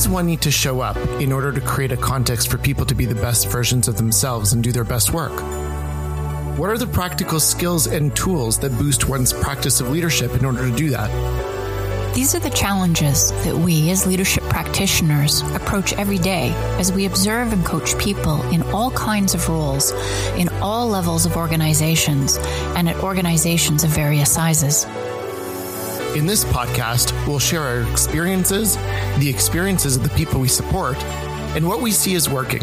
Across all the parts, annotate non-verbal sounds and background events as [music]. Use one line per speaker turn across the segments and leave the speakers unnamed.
does one need to show up in order to create a context for people to be the best versions of themselves and do their best work? What are the practical skills and tools that boost one's practice of leadership in order to do that?
These are the challenges that we, as leadership practitioners, approach every day as we observe and coach people in all kinds of roles, in all levels of organizations, and at organizations of various sizes.
In this podcast, we'll share our experiences, the experiences of the people we support, and what we see is working.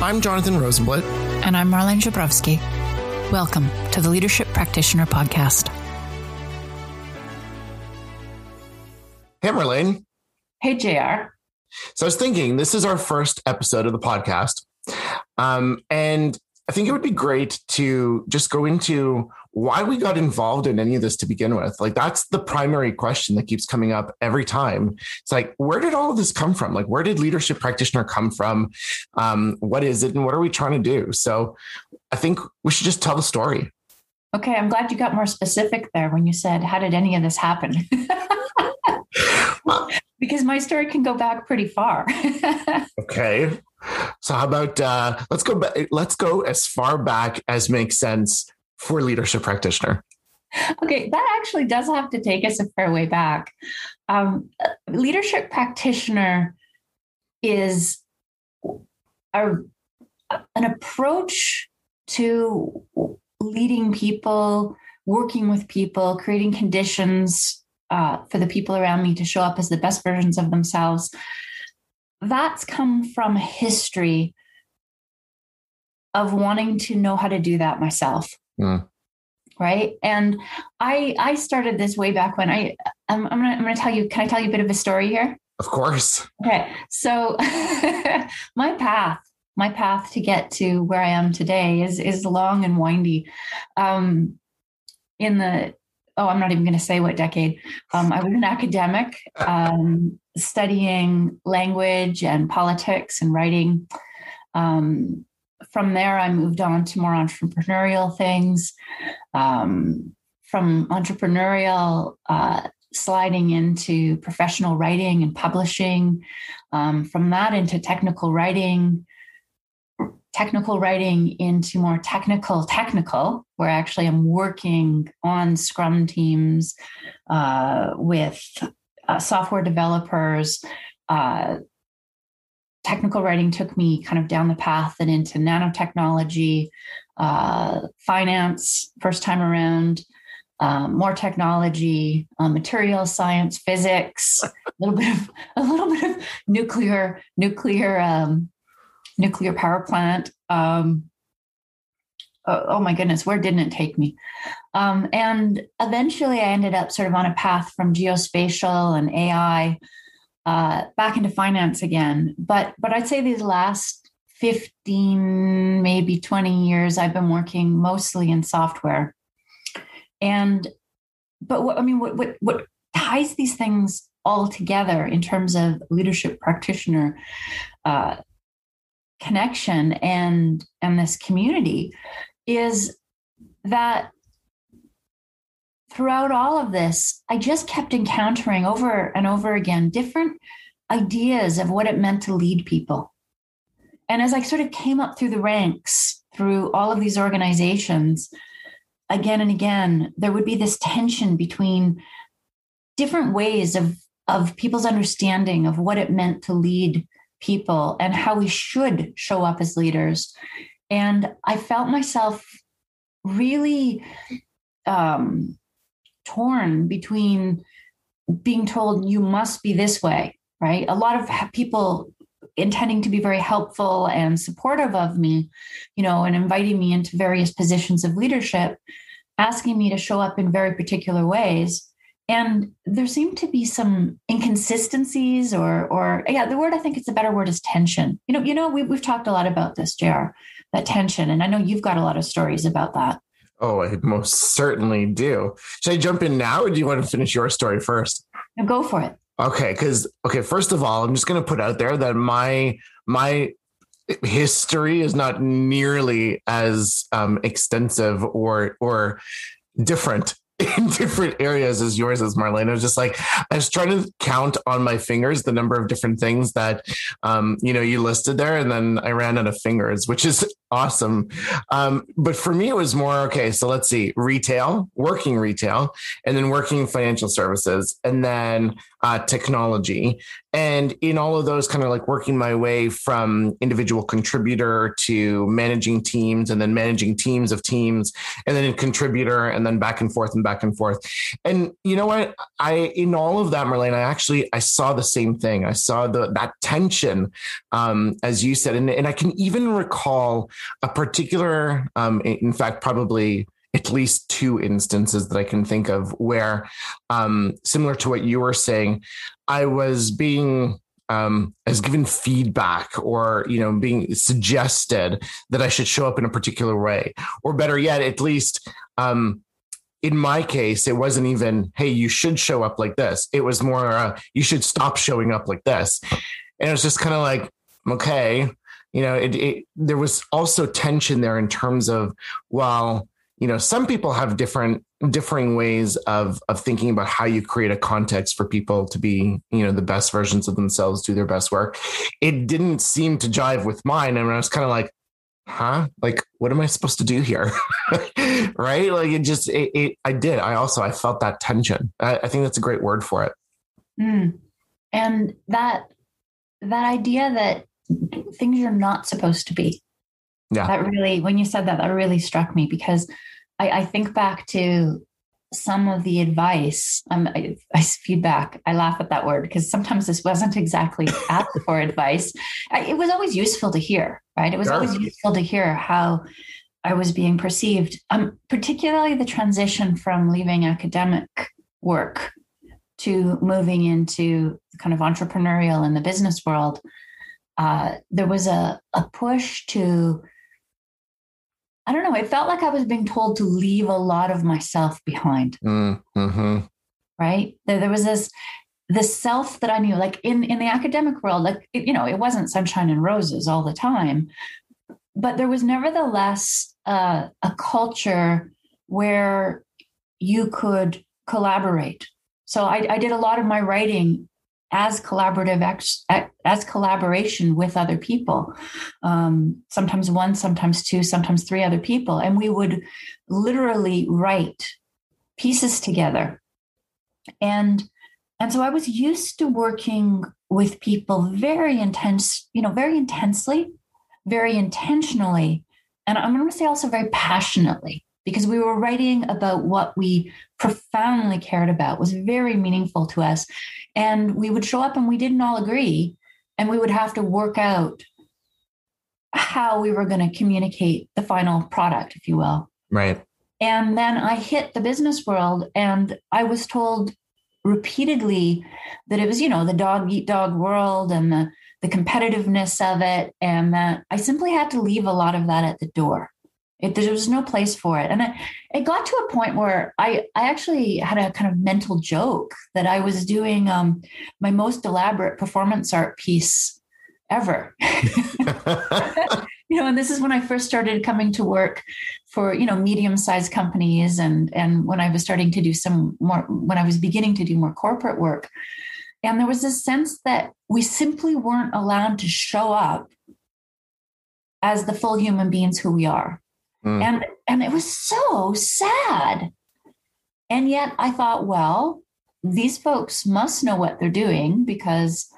I'm Jonathan Rosenblatt.
And I'm Marlene Jabrowski. Welcome to the Leadership Practitioner Podcast.
Hey, Marlene.
Hey, JR.
So I was thinking this is our first episode of the podcast. Um, and I think it would be great to just go into why we got involved in any of this to begin with. Like, that's the primary question that keeps coming up every time. It's like, where did all of this come from? Like, where did leadership practitioner come from? Um, what is it and what are we trying to do? So I think we should just tell the story.
Okay. I'm glad you got more specific there when you said, how did any of this happen? [laughs] because my story can go back pretty far. [laughs]
okay. So how about uh, let's go back, let's go as far back as makes sense for leadership practitioner.
Okay, that actually does have to take us a fair way back. Um, leadership practitioner is a, an approach to leading people, working with people, creating conditions uh, for the people around me to show up as the best versions of themselves. That's come from history of wanting to know how to do that myself. Mm. Right. And I I started this way back when I I'm, I'm gonna I'm gonna tell you, can I tell you a bit of a story here?
Of course.
Okay. So [laughs] my path, my path to get to where I am today is is long and windy. Um in the oh, I'm not even going to say what decade. Um, I was an academic um, studying language and politics and writing. Um, from there, I moved on to more entrepreneurial things. Um, from entrepreneurial, uh, sliding into professional writing and publishing. Um, from that into technical writing, technical writing into more technical technical where actually i'm working on scrum teams uh, with uh, software developers uh, technical writing took me kind of down the path and into nanotechnology uh, finance first time around um, more technology, uh, material science, physics, [laughs] a little bit of a little bit of nuclear nuclear um, nuclear power plant. Um, oh, oh, my goodness, where didn't it take me? Um, and eventually I ended up sort of on a path from geospatial and AI uh, back into finance again. But but I'd say these last 15, maybe 20 years, I've been working mostly in software. And but what I mean, what what what ties these things all together in terms of leadership practitioner uh, connection and and this community is that throughout all of this i just kept encountering over and over again different ideas of what it meant to lead people and as i sort of came up through the ranks through all of these organizations again and again there would be this tension between different ways of of people's understanding of what it meant to lead people and how we should show up as leaders. And I felt myself really um, torn between being told you must be this way, right? A lot of people intending to be very helpful and supportive of me, you know, and inviting me into various positions of leadership, asking me to show up in very particular ways. And there seem to be some inconsistencies or or yeah the word i think it's a better word is tension. You know you know we, we've talked a lot about this jr that tension. And i know you've got a lot of stories about that
oh i most certainly do should i jump in now or do you want to finish your story first
no, go for it
okay because okay first of all i'm just going to put out there that my my history is not nearly as um, extensive or or different [laughs] in different areas as yours as Marlene. I was just like, I was trying to count on my fingers the number of different things that, um, you know, you listed there. And then I ran out of fingers, which is awesome. Um, but for me, it was more, okay, so let's see, retail, working retail, and then working financial services, and then uh, technology. And in all of those, kind of like working my way from individual contributor to managing teams and then managing teams of teams and then contributor and then back and forth and back and forth. And you know what? I, in all of that, Marlene, I actually, I saw the same thing. I saw the, that tension, um, as you said, and, and I can even recall a particular, um, in fact, probably at least two instances that I can think of where, um, similar to what you were saying, I was being um, as given feedback or you know being suggested that I should show up in a particular way, or better yet, at least um, in my case, it wasn't even hey you should show up like this. It was more uh, you should stop showing up like this, and it was just kind of like okay, you know, it, it there was also tension there in terms of well you know some people have different differing ways of of thinking about how you create a context for people to be you know the best versions of themselves do their best work. It didn't seem to jive with mine. And i was kind of like huh? Like what am i supposed to do here? [laughs] Right? Like it just it, it, i did. I also i felt that tension. I, I think that's a great word for it.
Mm. and that that idea that things you're not supposed to be. Yeah. That really when you said that that really struck me because i, I think back to some of the advice um, I, I, feedback i laugh at that word because sometimes this wasn't exactly asked for advice. I, it was always useful to hear right? It was always useful to hear how i was being perceived um, particularly the transition from leaving academic work to moving into kind of entrepreneurial in the business world uh, there was a, a push to I don't know. It felt like I was being told to leave a lot of myself behind. Mm-hmm. Right? There, there was this this self that I knew, like in in the academic world, like it, you know, it wasn't sunshine and roses all the time, but there was nevertheless uh, a culture where you could collaborate. So I, I did a lot of my writing as collaborative as collaboration with other people. Um, sometimes one sometimes two sometimes three other people. And we would literally write pieces together. And and so i was used to working with people very intense you know very intensely very intentionally and i'm going to say also very passionately because we were writing about what we profoundly cared about was very meaningful to us. And we would show up and we didn't all agree and we would have to work out how we were going to communicate the final product if you will.
Right.
And then i hit the business world and i was told repeatedly that it was you know the dog eat dog world and the the competitiveness of it and that i simply had to leave a lot of that at the door it, there was no place for it. And it, it got to a point where I, I actually had a kind of mental joke that I was doing um, my most elaborate performance art piece ever. [laughs] you know, and this is when I first started coming to work for, you know, medium-sized companies and and when I was starting to do some more when I was beginning to do more corporate work. And there was this sense that we simply weren't allowed to show up as the full human beings who we are. Mm. And and it was so sad. And yet I thought, well, these folks must know what they're doing because,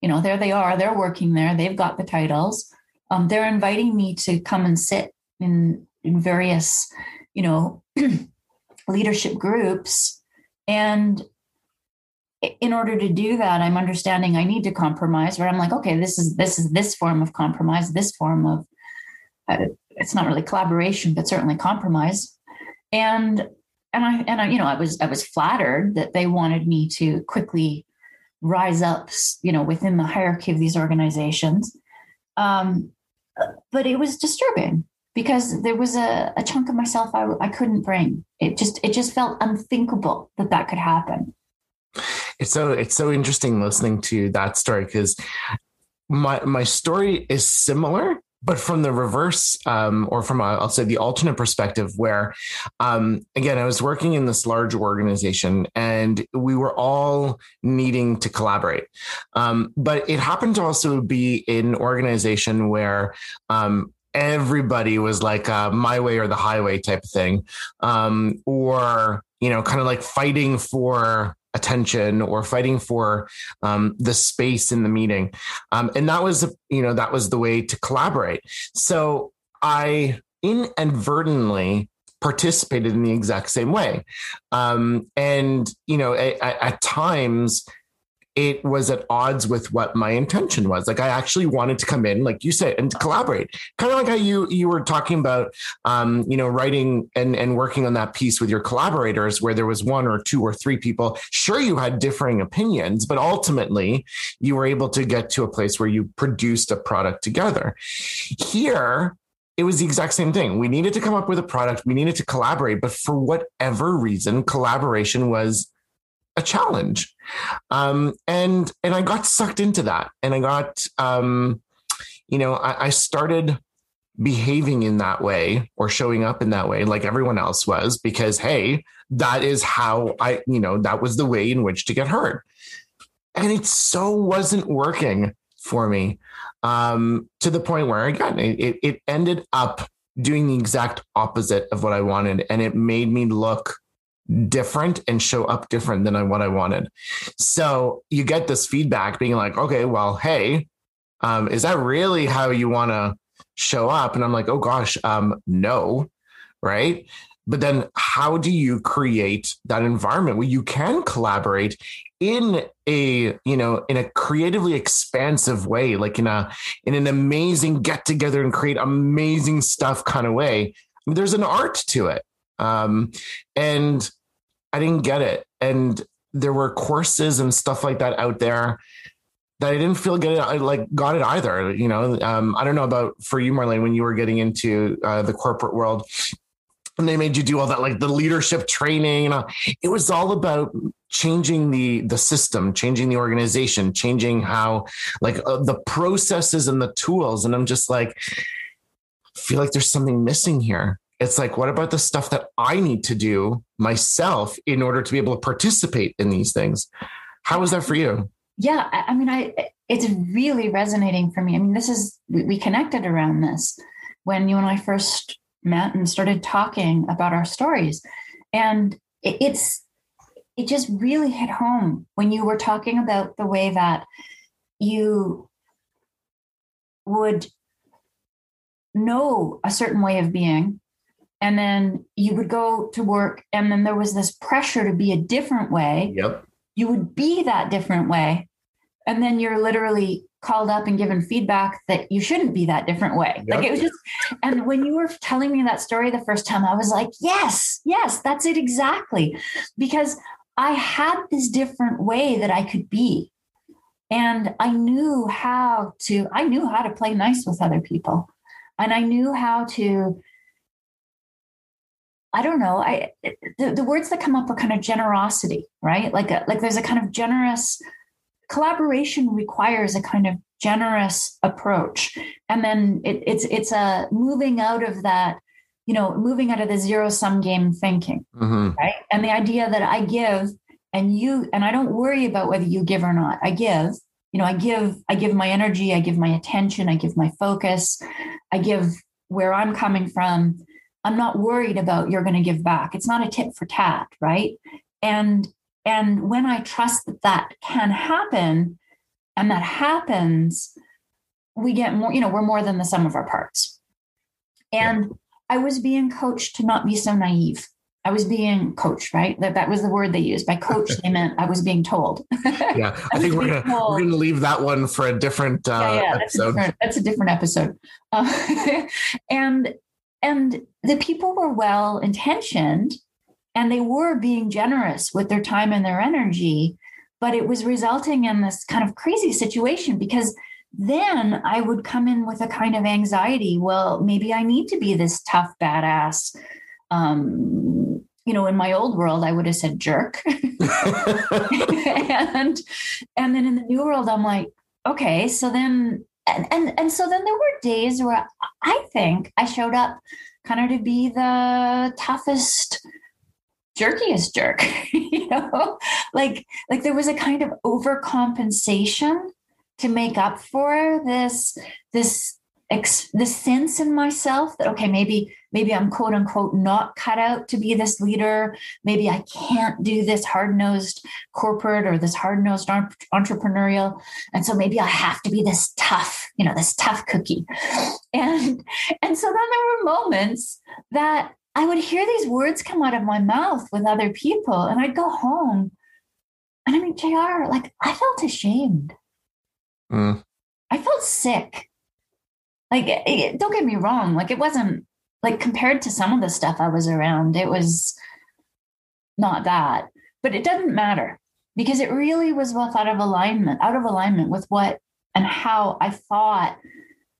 you know, there they are, they're working there, they've got the titles. Um, they're inviting me to come and sit in in various, you know, [clears throat] leadership groups. And in order to do that, I'm understanding I need to compromise, or I'm like, okay, this is this is this form of compromise, this form of uh, it's not really collaboration, but certainly compromise. And and I and I, you know, I was I was flattered that they wanted me to quickly rise up, you know, within the hierarchy of these organizations. Um, but it was disturbing because there was a, a chunk of myself I, I couldn't bring. It just it just felt unthinkable that that could happen.
It's so it's so interesting listening to that story because my my story is similar but from the reverse, um, or from i will say the alternate perspective, where um, again, I was working in this large organization and we were all needing to collaborate. Um, but it happened to also be an organization where um, everybody was like my way or the highway type of thing, um, or you know, kind of like fighting for attention or fighting for um, the space in the meeting. Um, and that was, you know, that was the way to collaborate. So I inadvertently participated in the exact same way. Um, and, you know, at, at times, it was at odds with what my intention was. Like I actually wanted to come in, like you said, and collaborate. Kind of like how you you were talking about, um, you know, writing and and working on that piece with your collaborators, where there was one or two or three people. Sure, you had differing opinions, but ultimately you were able to get to a place where you produced a product together. Here, it was the exact same thing. We needed to come up with a product. We needed to collaborate, but for whatever reason, collaboration was a challenge. Um, and and I got sucked into that, and I got um, you know I, I started behaving in that way or showing up in that way like everyone else was because hey that is how i you know that was the way in which to get hurt. And it so wasn't working for me um to the point where again it, it ended up doing the exact opposite of what i wanted. And it made me look different and show up different than what I wanted. So you get this feedback being like, okay, well, hey, um, is that really how you want to show up? And I'm like, oh gosh, um, no, right? But then how do you create that environment where you can collaborate in a, you know, in a creatively expansive way, like in a in an amazing get together and create amazing stuff kind of way? There's an art to it. Um, and I didn't get it. And there were courses and stuff like that out there that I didn't feel good. I like got it either. You know, um, I don't know about for you, Marlene, when you were getting into uh, the corporate world and they made you do all that, like the leadership training. It was all about changing the the system, changing the organization, changing how like uh, the processes and the tools. And I'm just like, feel like there's something missing here. It's like, what about the stuff that I need to do myself in order to be able to participate in these things? How was that for you?
Yeah, I mean, I it's really resonating for me. I mean, this is we connected around this when you and I first met and started talking about our stories, and it's it just really hit home when you were talking about the way that you would know a certain way of being and then you would go to work and then there was this pressure to be a different way.
Yep.
You would be that different way. And then you're literally called up and given feedback that you shouldn't be that different way. Yep. like it was just and when you were telling me that story the first time i was like yes yes that's it exactly. Because i had this different way that i could be. And i knew how to i knew how to play nice with other people. And i knew how to I don't know. I the, the words that come up are kind of generosity, right? Like a, like there's a kind of generous collaboration requires a kind of generous approach, and then it, it's it's a moving out of that, you know, moving out of the zero sum game thinking, mm-hmm. right? And the idea that I give and you and I don't worry about whether you give or not. I give, you know, I give I give my energy, I give my attention, I give my focus, I give where I'm coming from I'm not worried about you're going to give back. It's not a tit for tat, right? And and when I trust that that can happen and that happens, we get more, you know, we're more than the sum of our parts. And yeah. I was being coached to not be so naive. I was being coached, right? That that was the word they used. By coach, they meant I was being told. [laughs]
yeah, I, I think we're gonna told. we're gonna leave that one for a different uh, yeah, yeah, episode.
That's a different, that's a different episode. Uh, [laughs] and and the people were well intentioned and they were being generous with their time and their energy, but it was resulting in this kind of crazy situation because then I would come in with a kind of anxiety. Well, maybe I need to be this tough badass. Um, you know, in my old world, I would have said jerk. [laughs] [laughs] and and then in the new world, I'm like, okay, so then and and and so then there were days where I think I showed up kind of to be the toughest jerkiest jerk [laughs] you know? Like like there was a kind of overcompensation to make up for this this ex, this sense in myself that okay maybe maybe i'm quote unquote not cut out to be this leader. Maybe i can't do this hard-nosed corporate or this hard-nosed entrepreneurial. And so maybe i have to be this tough you know this tough cookie. And and so then there were moments that i would hear these words come out of my mouth with other people and i'd go home. And i mean jr like i felt ashamed. Mm. i felt sick like it, don't get me wrong like it wasn't like compared to some of the stuff i was around it was not that. But it doesn't matter because it really was both out of alignment out of alignment with what and how i thought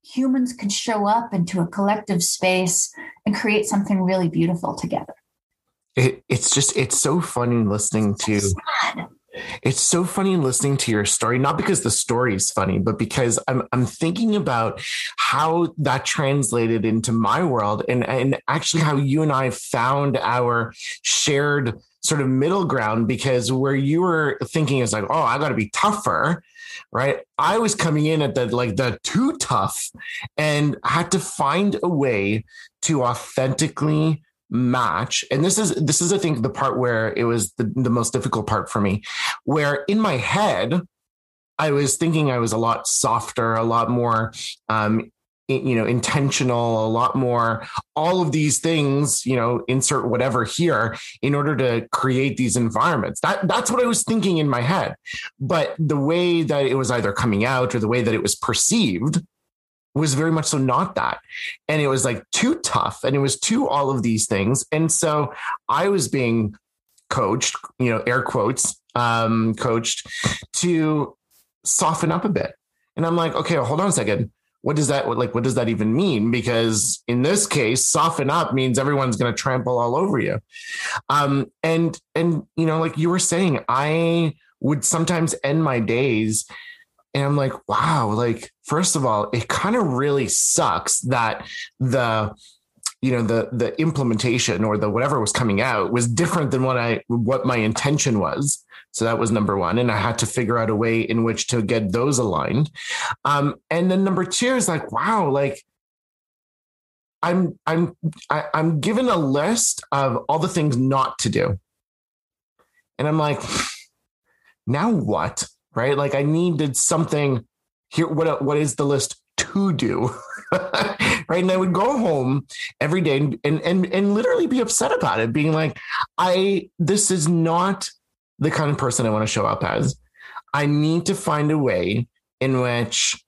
humans could show up into a collective space and create something really beautiful together.
It, it's just it's so funny listening to it's so funny listening to your story, not because the story is funny, but because I'm I'm thinking about how that translated into my world and, and actually how you and I found our shared sort of middle ground because where you were thinking is like, oh, I gotta be tougher, right? I was coming in at the like the too tough and had to find a way to authentically match. And this is this is i think the part where it was the, the most difficult part for me where in my head i was thinking i was a lot softer a lot more um you know intentional a lot more all of these things you know insert whatever here in order to create these environments. That that's what i was thinking in my head. But the way that it was either coming out or the way that it was perceived was very much so not that. And it was like too tough and it was too all of these things. And so I was being coached, you know, air quotes, um, coached to soften up a bit. And I'm like, okay, well, hold on a second. What does that like? What does that even mean? Because in this case, soften up means everyone's going to trample all over you. Um, and and you know, like you were saying, I would sometimes end my days and I'm like, wow, like, first of all, it kind of really sucks that the you know the the implementation or the whatever was coming out was different than what I what my intention was. So that was number one, and I had to figure out a way in which to get those aligned. Um, and then number two is like, wow, like I'm I'm I, am i am given a list of all the things not to do, and I'm like, now what? Right? Like I needed something here. What uh, what is the list to do? [laughs] right. And I would go home every day and, and and and literally be upset about it, being like, I this is not the kind of person I want to show up as. I need to find a way in which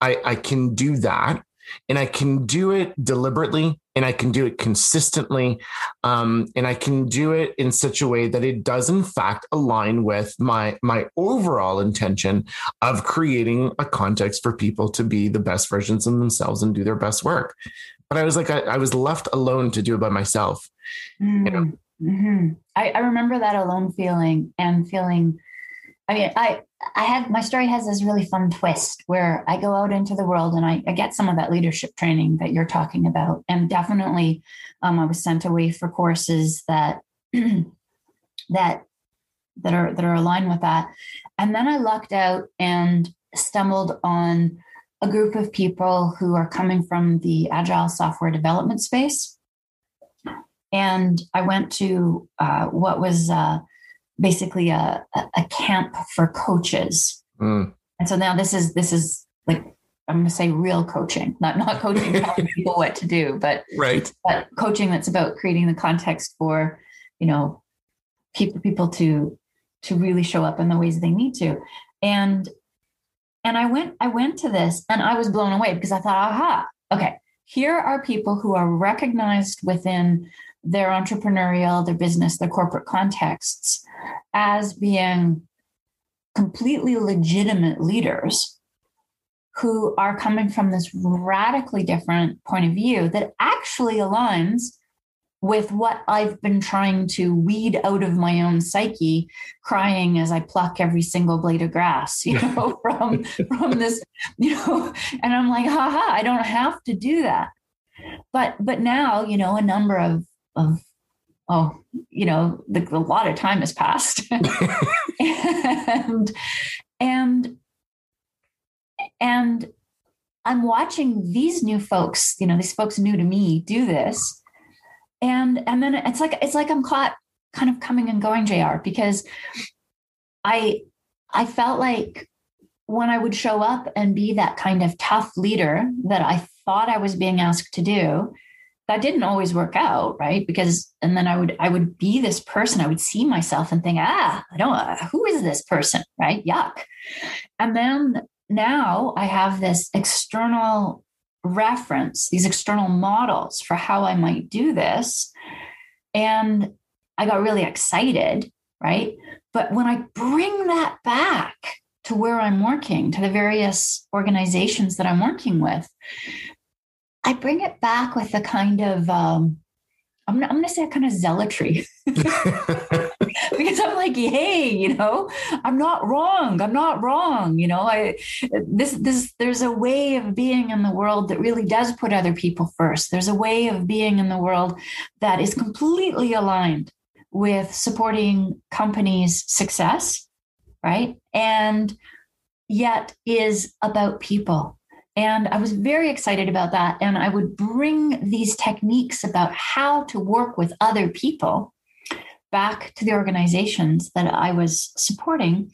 I I can do that and I can do it deliberately and I can do it consistently. Um, and I can do it in such a way that it does in fact align with my my overall intention of creating a context for people to be the best versions of themselves and do their best work. But I was like, I, I was left alone to do it by myself. Mm-hmm. You know?
mm-hmm. I, I remember that alone feeling and feeling I mean, I I had my story has this really fun twist where I go out into the world and I, I get some of that leadership training that you're talking about, and definitely, um, I was sent away for courses that [clears throat] that that are that are aligned with that, and then I lucked out and stumbled on a group of people who are coming from the agile software development space, and I went to uh, what was uh, basically a, a camp for coaches. Mm. And so now this is this is like I'm going to say real coaching, not not [laughs] coaching telling people what to do, but
right,
but coaching that's about creating the context for you know people people to to really show up in the ways they need to, and and I went I went to this and I was blown away because I thought, aha, okay, here are people who are recognized within their entrepreneurial, their business, their corporate contexts as being completely legitimate leaders who are coming from this radically different point of view that actually aligns with what I've been trying to weed out of my own psyche, crying as I pluck every single blade of grass, you know, [laughs] from from this, you know, and I'm like, haha, I don't have to do that. But but now, you know, a number of of oh, you know, the, a lot of time has passed. [laughs] and and and I'm watching these new folks, you know, these folks new to me do this. And and then it's like it's like I'm caught kind of coming and going, JR, because I I felt like when I would show up and be that kind of tough leader that I thought I was being asked to do, that didn't always work out, right? Because and then I would I would be this person. I would see myself and think, ah, I don't. Uh, who is this person, right? Yuck. And then now I have this external reference, these external models for how I might do this. And I got really excited, right? But when I bring that back to where I'm working, to the various organizations that I'm working with, I bring it back with a kind of um, I'm, I'm going to say a kind of zealotry [laughs] because I'm like, hey, you know, I'm not wrong. I'm not wrong. You know, I this this there's a way of being in the world that really does put other people first. There's a way of being in the world that is completely aligned with supporting companies' success, right? And yet is about people and I was very excited about that. And I would bring these techniques about how to work with other people back to the organizations that I was supporting.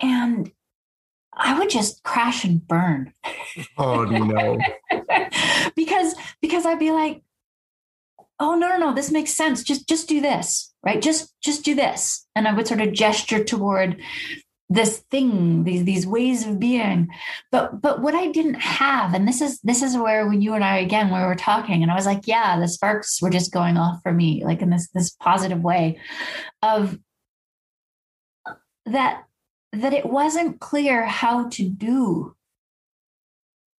And I would just crash and burn.
Oh no. [laughs]
because because I'd be like, oh no, no, no, this makes sense. Just just do this, right? Just just do this. And I would sort of gesture toward this thing these these ways of being. But but what i didn't have and this is this is where when you and i again we were talking and i was like yeah the sparks were just going off for me like in this this positive way of that that it wasn't clear how to do.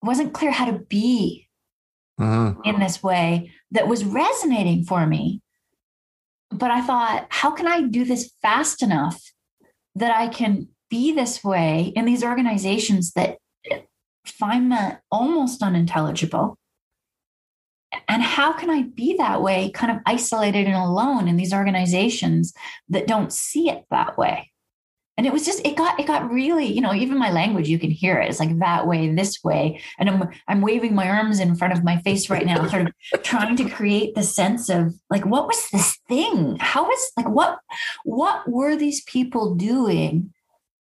It wasn't clear how to be mm-hmm. in this way that was resonating for me. But i thought how can i do this fast enough that I can be this way in these organizations that find that almost unintelligible? And how can I be that way, kind of isolated and alone in these organizations that don't see it that way? And it was just, it got, it got really, you know, even my language, you can hear it. It's like that way, this way. And I'm, I'm waving my arms in front of my face right now, sort of [laughs] trying to create the sense of like, what was this thing? How was like, what, what were these people doing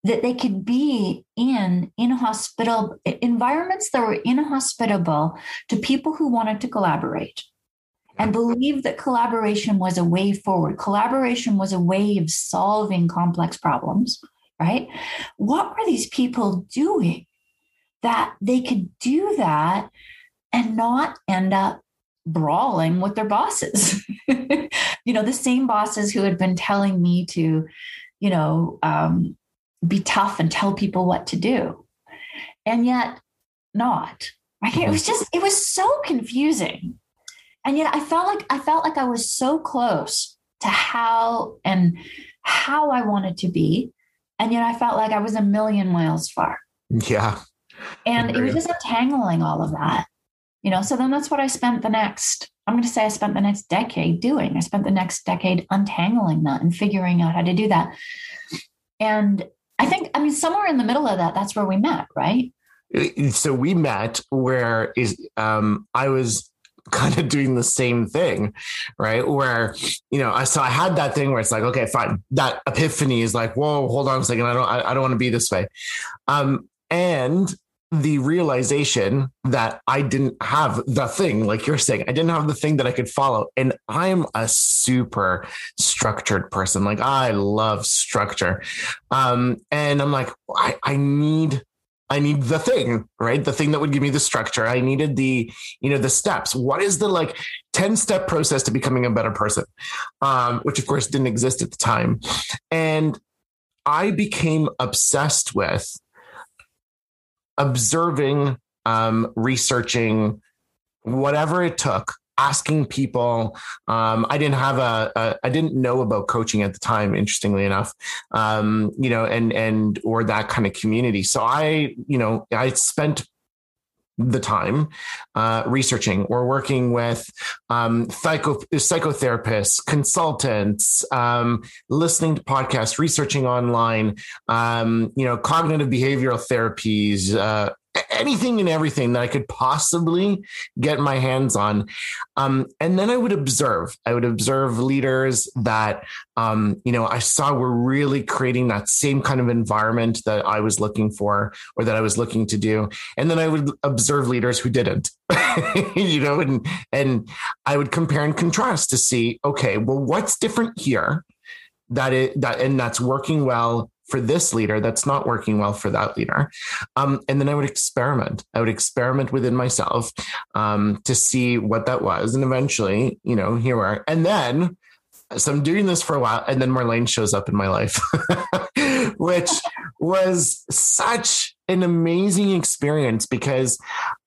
that they could be in inhospitable environments that were inhospitable to people who wanted to collaborate and believed that collaboration was a way forward. Collaboration was a way of solving complex problems, right? What were these people doing that they could do that and not end up brawling with their bosses? [laughs] you know, the same bosses who had been telling me to, you know, um, be tough and tell people what to do. And yet not. Right? It mm-hmm. was just, it was so confusing. And yet I felt like I felt like I was so close to how and how I wanted to be. And yet I felt like I was a million miles far.
Yeah.
And it was just untangling all of that. You know, so then that's what I spent the next, I'm going to say I spent the next decade doing. I spent the next decade untangling that and figuring out how to do that. And I think, I mean, somewhere in the middle of that, that's where we met, right?
So we met where is um, I was [laughs] kind of doing the same thing, right? Where, you know, I so I had that thing where it's like, okay, fine. That epiphany is like, whoa, hold on a second. I don't I, I don't want to be this way. Um, and the realization that I didn't have the thing, like you're saying, I didn't have the thing that I could follow. And I'm a super structured person. Like I love structure. Um, and I'm like, I, I need I need the thing, right? The thing that would give me the structure. I needed the, you know, the steps. What is the like 10 step process to becoming a better person? Um, which of course didn't exist at the time. And I became obsessed with observing, um, researching, whatever it took asking people. Um, I didn't have a, a, I didn't know about coaching at the time, interestingly enough, um, you know, and, and, or that kind of community. So I, you know, I spent the time uh, researching or working with um, psycho, psychotherapists, consultants, um, listening to podcasts, researching online, um, you know, cognitive behavioral therapies, uh, anything and everything that I could possibly get my hands on. Um, and then I would observe, I would observe leaders that, um, you know, I saw were really creating that same kind of environment that I was looking for or that I was looking to do. And then I would observe leaders who didn't, [laughs] you know, and, and I would compare and contrast to see, okay, well, what's different here? That it that and that's working well for this leader that's not working well for that leader. Um, and then I would experiment. I would experiment within myself um, to see what that was. And eventually, you know, here we are. And then, so I'm doing this for a while, and then Marlene shows up in my life, [laughs] which was such an amazing experience because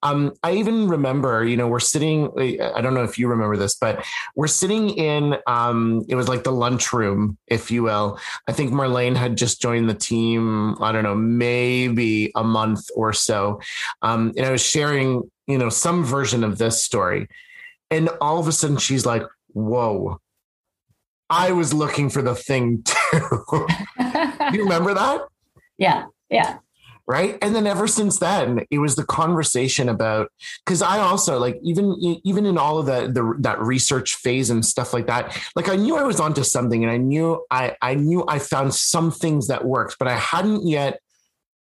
um, I even remember, you know, we're sitting, I don't know if you remember this, but we're sitting in, um, it was like the lunchroom, if you will. I think Marlene had just joined the team, I don't know, maybe a month or so. Um, and I was sharing, you know, some version of this story. And all of a sudden she's like, whoa, I was looking for the thing too. [laughs] you remember that? [laughs]
Yeah. Yeah
right? And then ever since then it was the conversation about because i also like even even in all of the, the that research phase and stuff like that like i knew i was onto something and i knew i i knew i found some things that worked but i hadn't yet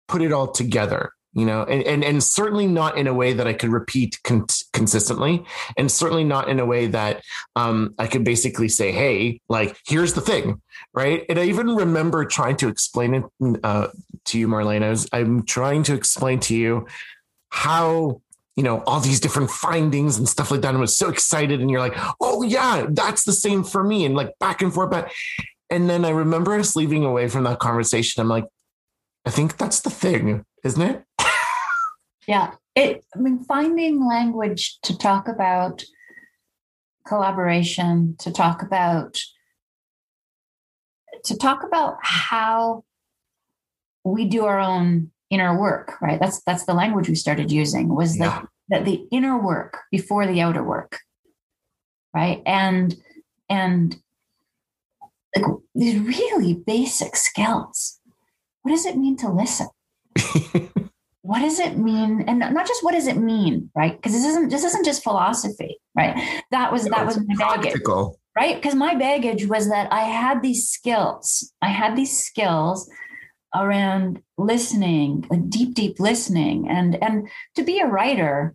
put it all together you know and, and and certainly not in a way that i could repeat con- consistently and certainly not in a way that um, i could basically say hey like here's the thing right? And i even remember trying to explain it uh, to you marlene. I was, i'm trying to explain to you how you know all these different findings and stuff like that and I was so excited and you're like oh yeah that's the same for me and like back and forth but and then i remember us leaving away from that conversation. I'm like i think that's the thing isn't it
yeah. It, I mean, finding language to talk about collaboration, to talk about, to talk about how we do our own inner work, right? That's, that's the language we started using was yeah. that, that the inner work before the outer work. Right. And, and like these really basic skills. What does it mean to listen? [laughs] what does it mean? And not just what does it mean right? Because this isn't this isn't just philosophy right? That was that was my baggage right? Because my baggage was that i had these skills. I had these skills around listening deep deep listening. And and to be a writer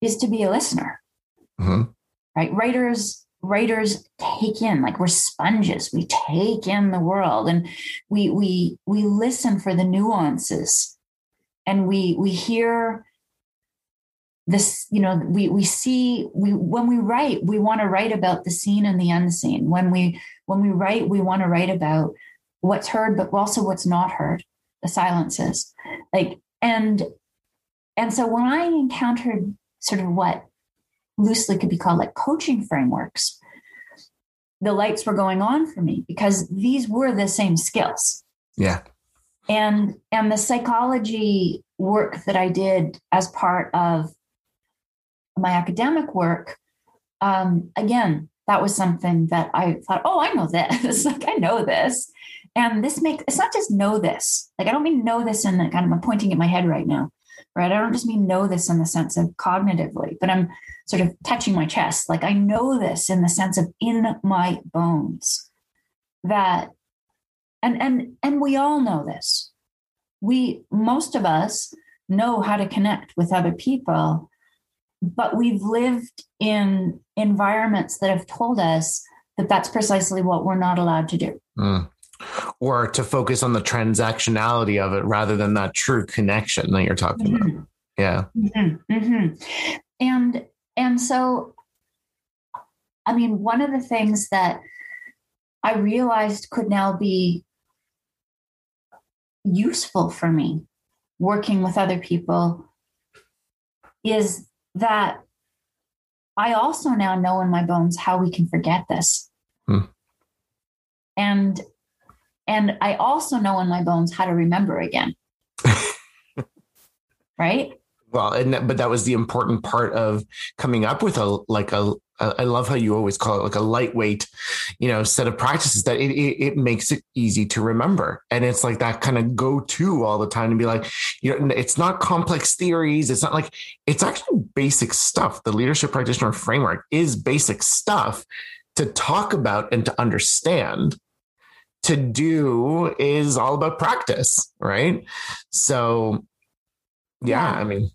is to be a listener. Mm-hmm. right? Writers writers take in like we're sponges. We take in the world and we we we listen for the nuances and we we hear this you know we we see we when we write we want to write about the seen and the unseen. When we when we write we want to write about what's heard but also what's not heard the silences. Like and and so when i encountered sort of what loosely could be called like coaching frameworks the lights were going on for me because these were the same skills.
Yeah
and and the psychology work that i did as part of my academic work um, again that was something that i thought oh i know this. [laughs] Like i know this. And this makes it's not just know this. Like i don't mean know this in the kind of i'm pointing at my head right now right? I don't just mean know this in the sense of cognitively but i'm sort of touching my chest. Like i know this in the sense of in my bones that and and and we all know this we most of us know how to connect with other people but we've lived in environments that have told us that that's precisely what we're not allowed to do mm.
or to focus on the transactionality of it rather than that true connection that you're talking mm-hmm. about yeah
mm-hmm. Mm-hmm. and and so i mean one of the things that i realized could now be useful for me working with other people is that I also now know in my bones how we can forget this. Hmm. And and I also know in my bones how to remember again. [laughs] right?
Well, and that, but that was the important part of coming up with a like a. I love how you always call it like a lightweight, you know, set of practices that it, it, it makes it easy to remember, and it's like that kind of go to all the time and be like, you know, it's not complex theories. It's not like it's actually basic stuff. The leadership practitioner framework is basic stuff to talk about and to understand to do is all about practice, right? So, yeah, yeah. I mean,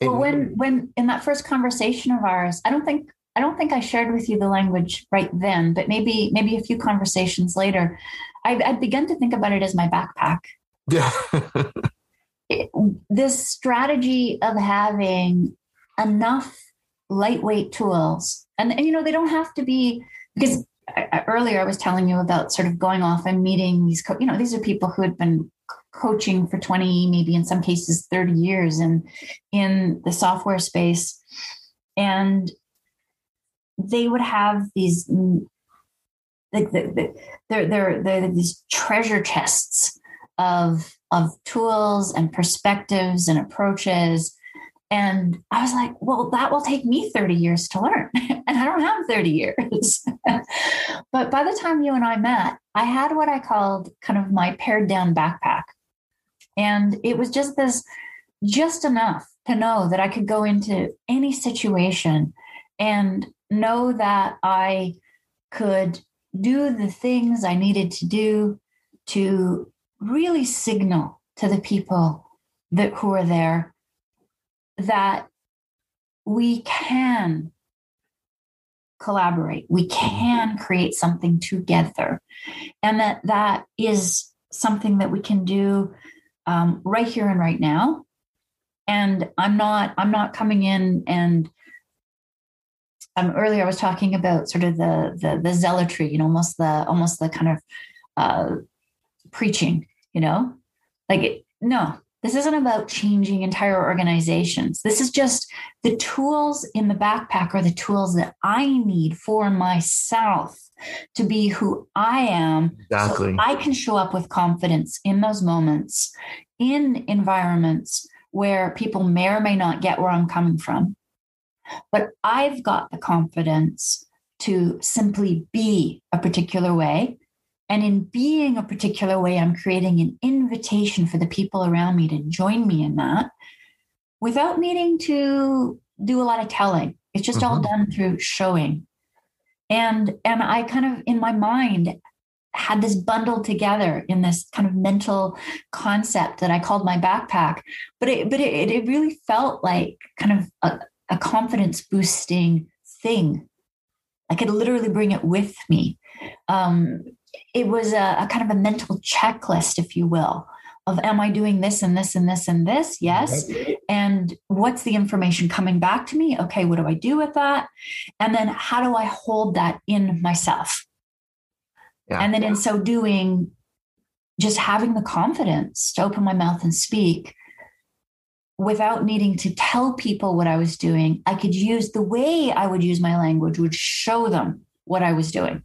well, when when in that first conversation of ours, I don't think I don't think I shared with you the language right then, but maybe maybe a few conversations later, I, I'd begun to think about it as my backpack.
Yeah.
it, this strategy of having enough lightweight tools, and, and you know they don't have to be because uh, uh, earlier I was telling you about sort of going off and meeting these, co- you know, these are people who had been coaching for 20, maybe in some cases 30 years and in the software space. And they would have these, mm, like the, the, they're, they're, they're these treasure chests of, of tools and perspectives and approaches and I was like, well, that will take me 30 years to learn. [laughs] and I don't have 30 years. [laughs] but by the time you and I met, I had what I called kind of my pared down backpack. And it was just this, just enough to know that I could go into any situation and know that I could do the things I needed to do to really signal to the people that who are there that we can collaborate. We can create something together. And that that is something that we can do um, right here and right now. And i'm not i'm not coming in and um, earlier i was talking about sort of the the, the zealotry you know almost the almost the kind of uh, preaching you know like no this isn't about changing entire organizations. This is just the tools in the backpack are the tools that I need for myself to be who I am.
Exactly.
So I can show up with confidence in those moments, in environments where people may or may not get where I'm coming from. But I've got the confidence to simply be a particular way and in being a particular way, I'm creating an invitation for the people around me to join me in that without needing to do a lot of telling. It's just mm-hmm. all done through showing. And and I kind of in my mind had this bundled together in this kind of mental concept that I called my backpack. But it but it, it really felt like kind of a, a confidence boosting thing. I could literally bring it with me. Um, it was a, a, kind of a mental checklist, if you will, of am I doing this and this and this and this? Yes. And what's the information coming back to me? Okay, what do I do with that? And then how do I hold that in myself? Yeah. And then in so doing, just having the confidence to open my mouth and speak without needing to tell people what I was doing, I could use the way I would use my language would show them what I was doing.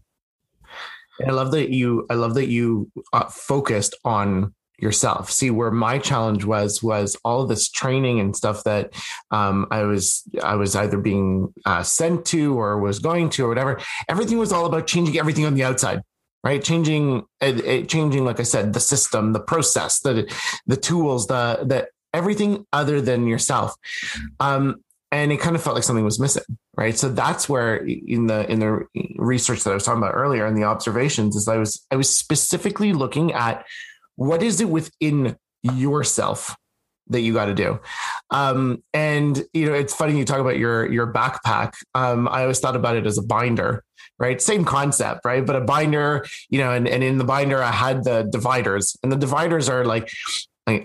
I love that you. I love that you uh, focused on yourself. See, where my challenge was was all this training and stuff that um, I was I was either being uh, sent to or was going to or whatever. Everything was all about changing everything on the outside right changing it, it, changing like i said the system the process the the tools the the everything other than yourself. Um and it kind of felt like something was missing right? So that's where in the in the research that i was talking about earlier and the observations is i was i was specifically looking at what is it within yourself that you got to do? Um, and you know it's funny you talk about your your backpack. Um, i always thought about it as a binder right? Same concept right? But a binder you know and, and in the binder i had the dividers and the dividers are like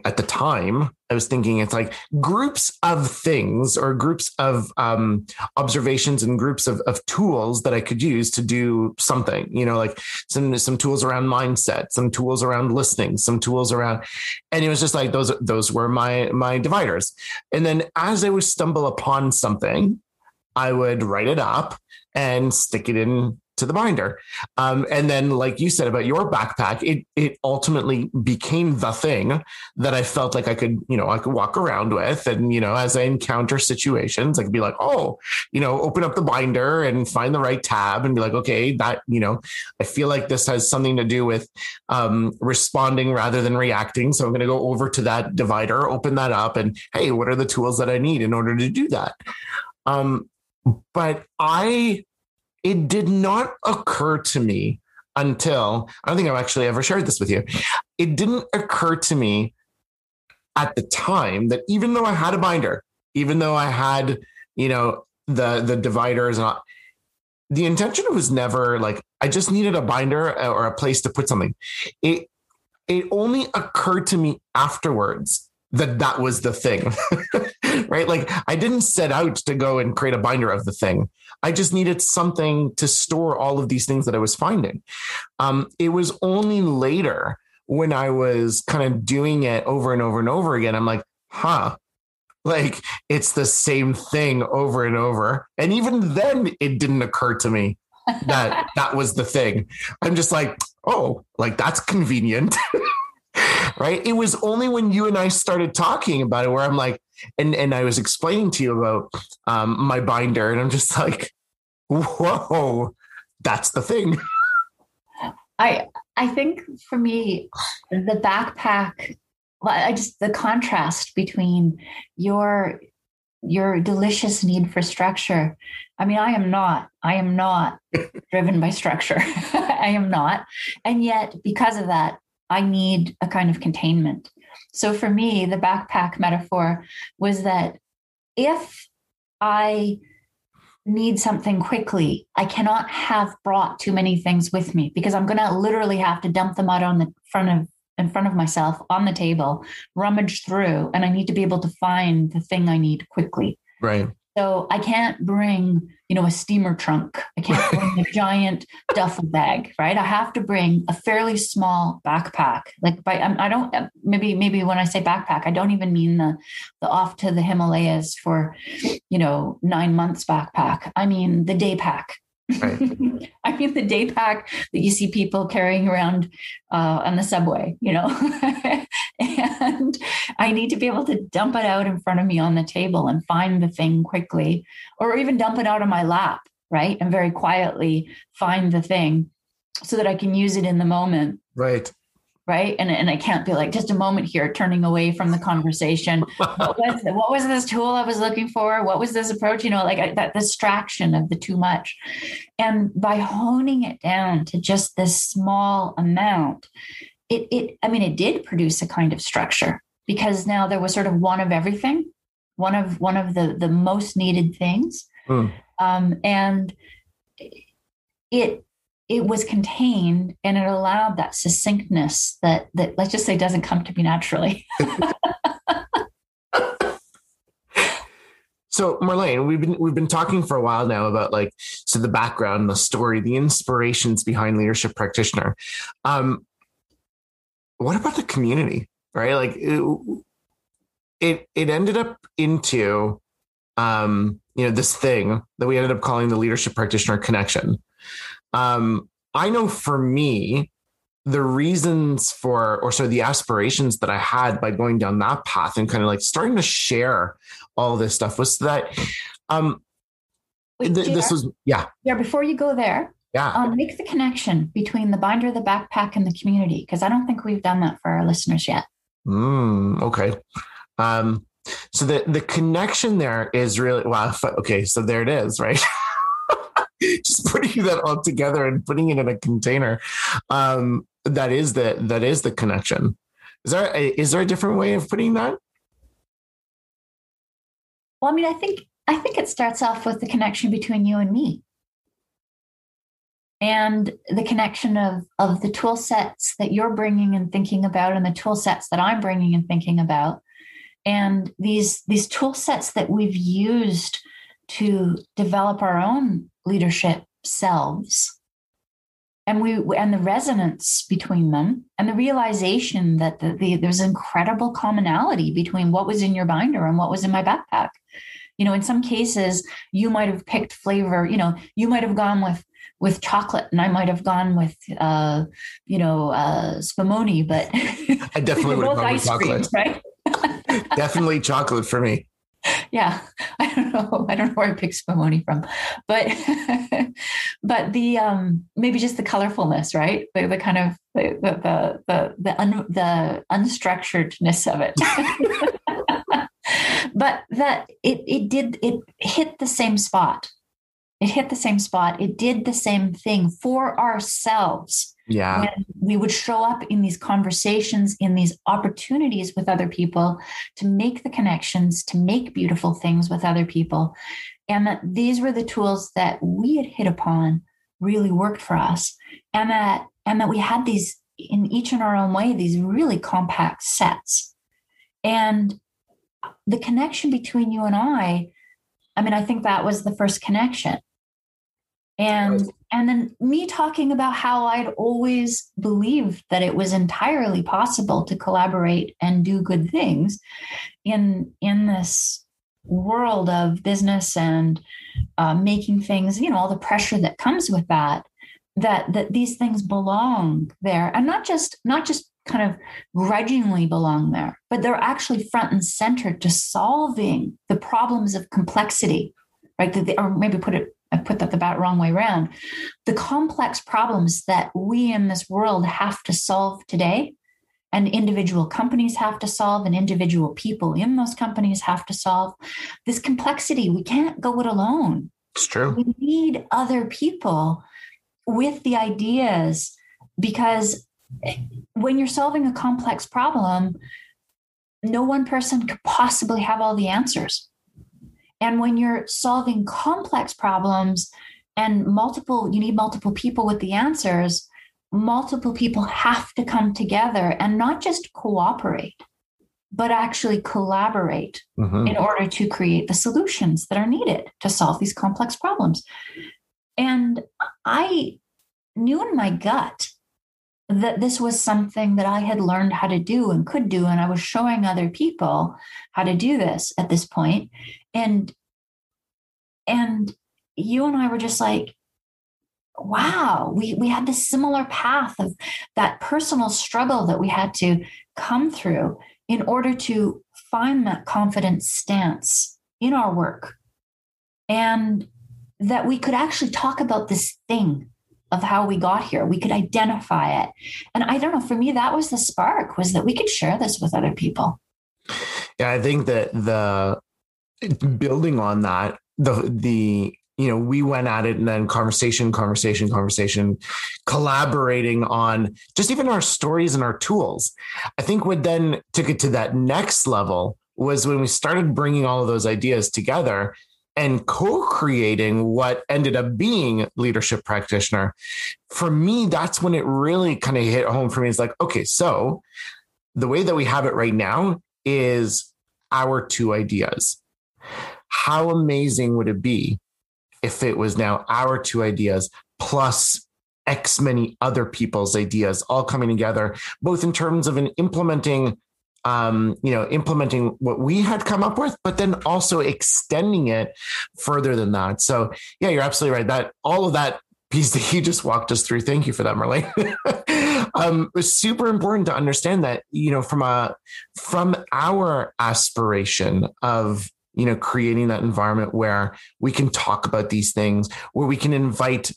at the time, I was thinking it's like groups of things or groups of um, observations and groups of, of tools that I could use to do something. You know, like some some tools around mindset, some tools around listening, some tools around, and it was just like those those were my my dividers. And then as I would stumble upon something, I would write it up and stick it in to the binder. Um, and then, like you said about your backpack, it it ultimately became the thing that I felt like I could, you know, I could walk around with. And, you know, as I encounter situations, I could be like, oh, you know, open up the binder and find the right tab and be like, okay, that, you know, I feel like this has something to do with um, responding rather than reacting. So I'm going to go over to that divider, open that up, and hey, what are the tools that I need in order to do that? Um, but I it did not occur to me until I don't think I've actually ever shared this with you. It didn't occur to me at the time that even though I had a binder, even though I had, you know, the the dividers and all, the intention was never like I just needed a binder uh, or a place to put something. It it only occurred to me afterwards that that was the thing. [laughs] right? Like I didn't set out to go and create a binder of the thing. I just needed something to store all of these things that I was finding. Um, it was only later when I was kind of doing it over and over and over again. I'm like, huh, like it's the same thing over and over. And even then, it didn't occur to me that [laughs] that was the thing. I'm just like, oh, like that's convenient. [laughs] right? It was only when you and I started talking about it where I'm like, and and I was explaining to you about um, my binder, and I'm just like, whoa, that's the thing.
I I think for me, the backpack, I just the contrast between your your delicious need for structure. I mean, I am not. I am not [laughs] driven by structure. [laughs] I am not. And yet, because of that, I need a kind of containment. So for me, the backpack metaphor was that if I need something quickly, I cannot have brought too many things with me because I'm going to literally have to dump them out on the front of in front of myself on the table, rummage through, and I need to be able to find the thing I need quickly.
Right.
So I can't bring, you know, a steamer trunk. I can't [laughs] bring a giant duffel bag, right? I have to bring a fairly small backpack. Like by, um, I don't, um, maybe, maybe when I say backpack, I don't even mean the, the off to the Himalayas for, you know, nine months backpack. I mean the day pack, Right. [laughs] I mean, the day pack that you see people carrying around uh, on the subway, you know, [laughs] and I need to be able to dump it out in front of me on the table and find the thing quickly, or even dump it out on my lap, right? And very quietly find the thing so that I can use it in the moment.
Right
right? And, and i can't be like just a moment here turning away from the conversation. [laughs] What, was, what was this tool i was looking for? What was this approach? You know like that distraction of the too much. And by honing it down to just this small amount it it i mean it did produce a kind of structure because now there was sort of one of everything one of one of the the most needed things. Mm. um, and it it was contained and it allowed that succinctness that that let's just say doesn't come to me naturally. [laughs]
so Marlene, we've been we've been talking for a while now about like so the background, the story, the inspirations behind leadership practitioner. Um, what about the community? Right, like it it, it ended up into um, you know this thing that we ended up calling the leadership practitioner connection um, I know for me, the reasons for, or so the aspirations that I had by going down that path and kind of like starting to share all this stuff was that, um, Wait, th- this was, yeah.
Yeah. Before you go there,
yeah.
Um, make the connection between the binder, the backpack, and the community, because I don't think we've done that for our listeners yet.
Mm, okay. Um, so the the connection there is really wow. [laughs] Okay, so there it is, right? [laughs] [laughs] just putting that all together and putting it in a container. Um, that is the that is the connection. Is there a, is there a different way of putting that?
Well, I mean, I think I think it starts off with the connection between you and me, and the connection of of the tool sets that you're bringing and thinking about, and the tool sets that I'm bringing and thinking about, and these these tool sets that we've used to develop our own leadership selves. And we and the resonance between them and the realization that the, the, there's incredible commonality between what was in your binder and what was in my backpack. You know in some cases you might have picked flavor you know you might have gone with with chocolate and i might have gone with uh you know uh spumoni but
i definitely [laughs] would have gone with chocolate. cream, right? [laughs] Definitely chocolate for me [laughs]
yeah [laughs] i don't know i don't know where i picked spumoni from but [laughs] but the um maybe just the colorfulness right? The, the kind of the the the the, un, the unstructuredness of it. But that it it did it hit the same spot. It hit the same spot. It did the same thing for ourselves
yeah.
when we would show up in these conversations in these opportunities with other people to make the connections to make beautiful things with other people. And that these were the tools that we had hit upon really worked for us. And that and that we had these in each in our own way these really compact sets. And the connection between you and I, I mean, I think that was the first connection. And right. and then me talking about how I'd always believed that it was entirely possible to collaborate and do good things in in this world of business and uh, making things, you know, all the pressure that comes with that. That that these things belong there, and not just not just kind of grudgingly belong there, but they're actually front and center to solving the problems of complexity, right? That they, or maybe put it, I put that the about wrong way around. The complex problems that we in this world have to solve today, and individual companies have to solve, and individual people in those companies have to solve. This complexity, we can't go it alone.
It's true.
We need other people with the ideas because when you're solving a complex problem, no one person could possibly have all the answers. And when you're solving complex problems and multiple, you need multiple people with the answers, multiple people have to come together and not just cooperate, but actually collaborate mm-hmm. in order to create the solutions that are needed to solve these complex problems. And I knew in my gut that this was something that I had learned how to do and could do. And I was showing other people how to do this at this point. And and you and I were just like, wow, we we had this similar path of that personal struggle that we had to come through in order to find that confident stance in our work. And that we could actually talk about this thing of how we got here. We could identify it. And I don't know, for me, that was the spark was that we could share this with other people.
Yeah, I think that the building on that, the the you know, we went at it and then conversation, conversation, conversation, collaborating on just even our stories and our tools. I think what then took it to that next level was when we started bringing all of those ideas together and co-creating what ended up being leadership practitioner. For me that's when it really kind of hit home for me. It's like okay so the way that we have it right now is our two ideas how amazing would it be if it was now our two ideas plus x many other people's ideas all coming together both in terms of an implementing um, you know, implementing what we had come up with, but then also extending it further than that. So yeah, you're absolutely right. That all of that piece that you just walked us through. Thank you for that, Marlene. [laughs] um, it was super important to understand that, you know, from a from our aspiration of you know creating that environment where we can talk about these things, where we can invite,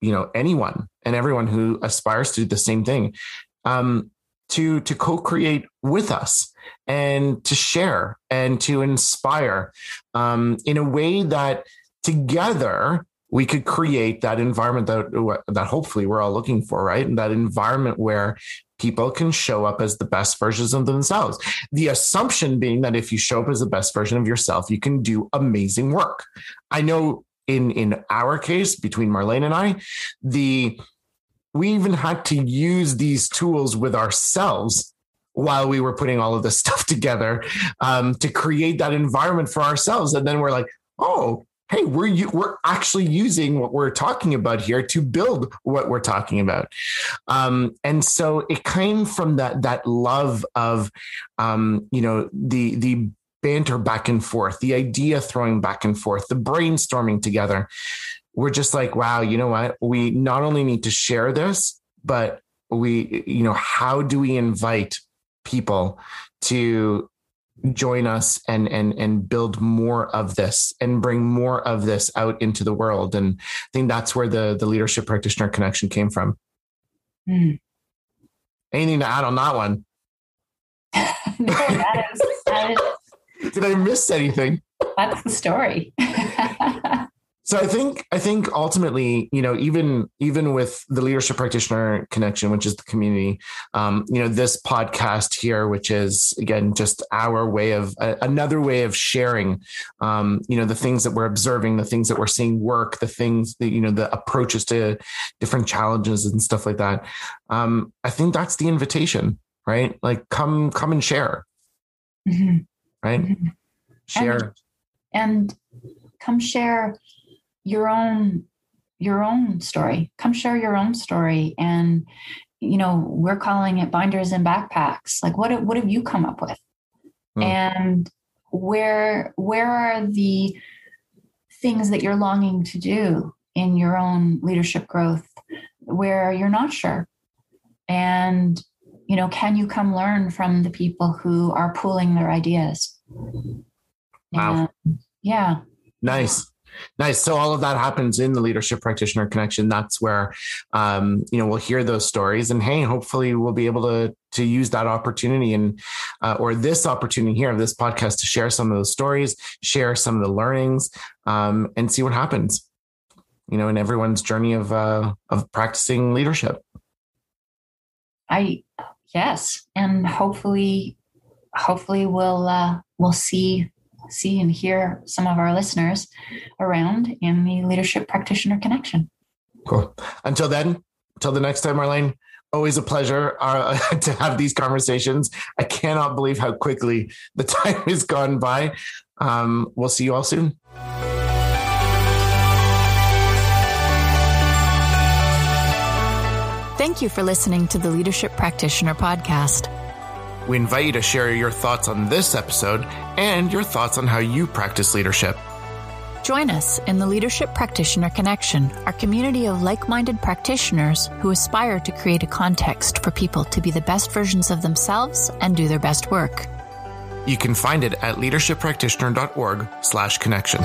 you know, anyone and everyone who aspires to do the same thing. Um, to to co-create with us and to share and to inspire um, in a way that together we could create that environment that that hopefully we're all looking for right and that environment where people can show up as the best versions of themselves the assumption being that if you show up as the best version of yourself you can do amazing work i know in in our case between marlene and i the we even had to use these tools with ourselves while we were putting all of this [laughs] stuff together um, to create that environment for ourselves. And then we're like, oh, hey, we're we're actually using what we're talking about here to build what we're talking about. Um, and so it came from that that love of, um, you know, the the banter back and forth, the idea throwing back and forth, the brainstorming together. We're just like, wow, you know what? We not only need to share this, but we, you know, how do we invite people to join us and and and build more of this and bring more of this out into the world. And i think that's where the the leadership practitioner connection came from. Mm. anything to add on that one? [laughs] No, that is, that is, [laughs] did i miss anything?
That's the story [laughs]
so I think I think ultimately, you know, even even with the leadership practitioner connection, which is the community, um, you know, this podcast here, which is again just our way of uh, another way of sharing, um, you know, the things that we're observing, the things that we're seeing work, the things that you know, the approaches to different challenges and stuff like that. Um, I think that's the invitation, right? Like, come come and share, mm-hmm. right? Mm-hmm. Share
and, and come share your own your own story. Come share your own story. And you know we're calling it binders and backpacks. Like what what have you come up with? Mm. and where where are the things that you're longing to do in your own leadership growth where you're not sure? And you know can you come learn from the people who are pooling their ideas?
Wow. And,
yeah.
Nice Nice. So all of that happens in the leadership practitioner connection. That's where, um, you know, we'll hear those stories, and hey, hopefully we'll be able to to use that opportunity and uh, or this opportunity here of this podcast to share some of those stories, share some of the learnings, um, and see what happens. You know, in everyone's journey of uh, of practicing leadership.
I yes, and hopefully, hopefully we'll uh, we'll see see and hear some of our listeners around in the Leadership Practitioner Connection.
Cool. Until then, until the next time, Marlene, always a pleasure uh, [laughs] to have these conversations. I cannot believe how quickly the [laughs] time has gone by. Um, we'll see you all soon.
Thank you for listening to the Leadership Practitioner Podcast.
We invite you to share your thoughts on this episode and your thoughts on how you practice leadership.
Join us in the Leadership Practitioner Connection, our community of like minded practitioners who aspire to create a context for people to be the best versions of themselves and do their best work.
You can find it at leadershippractitioner.org slash connection.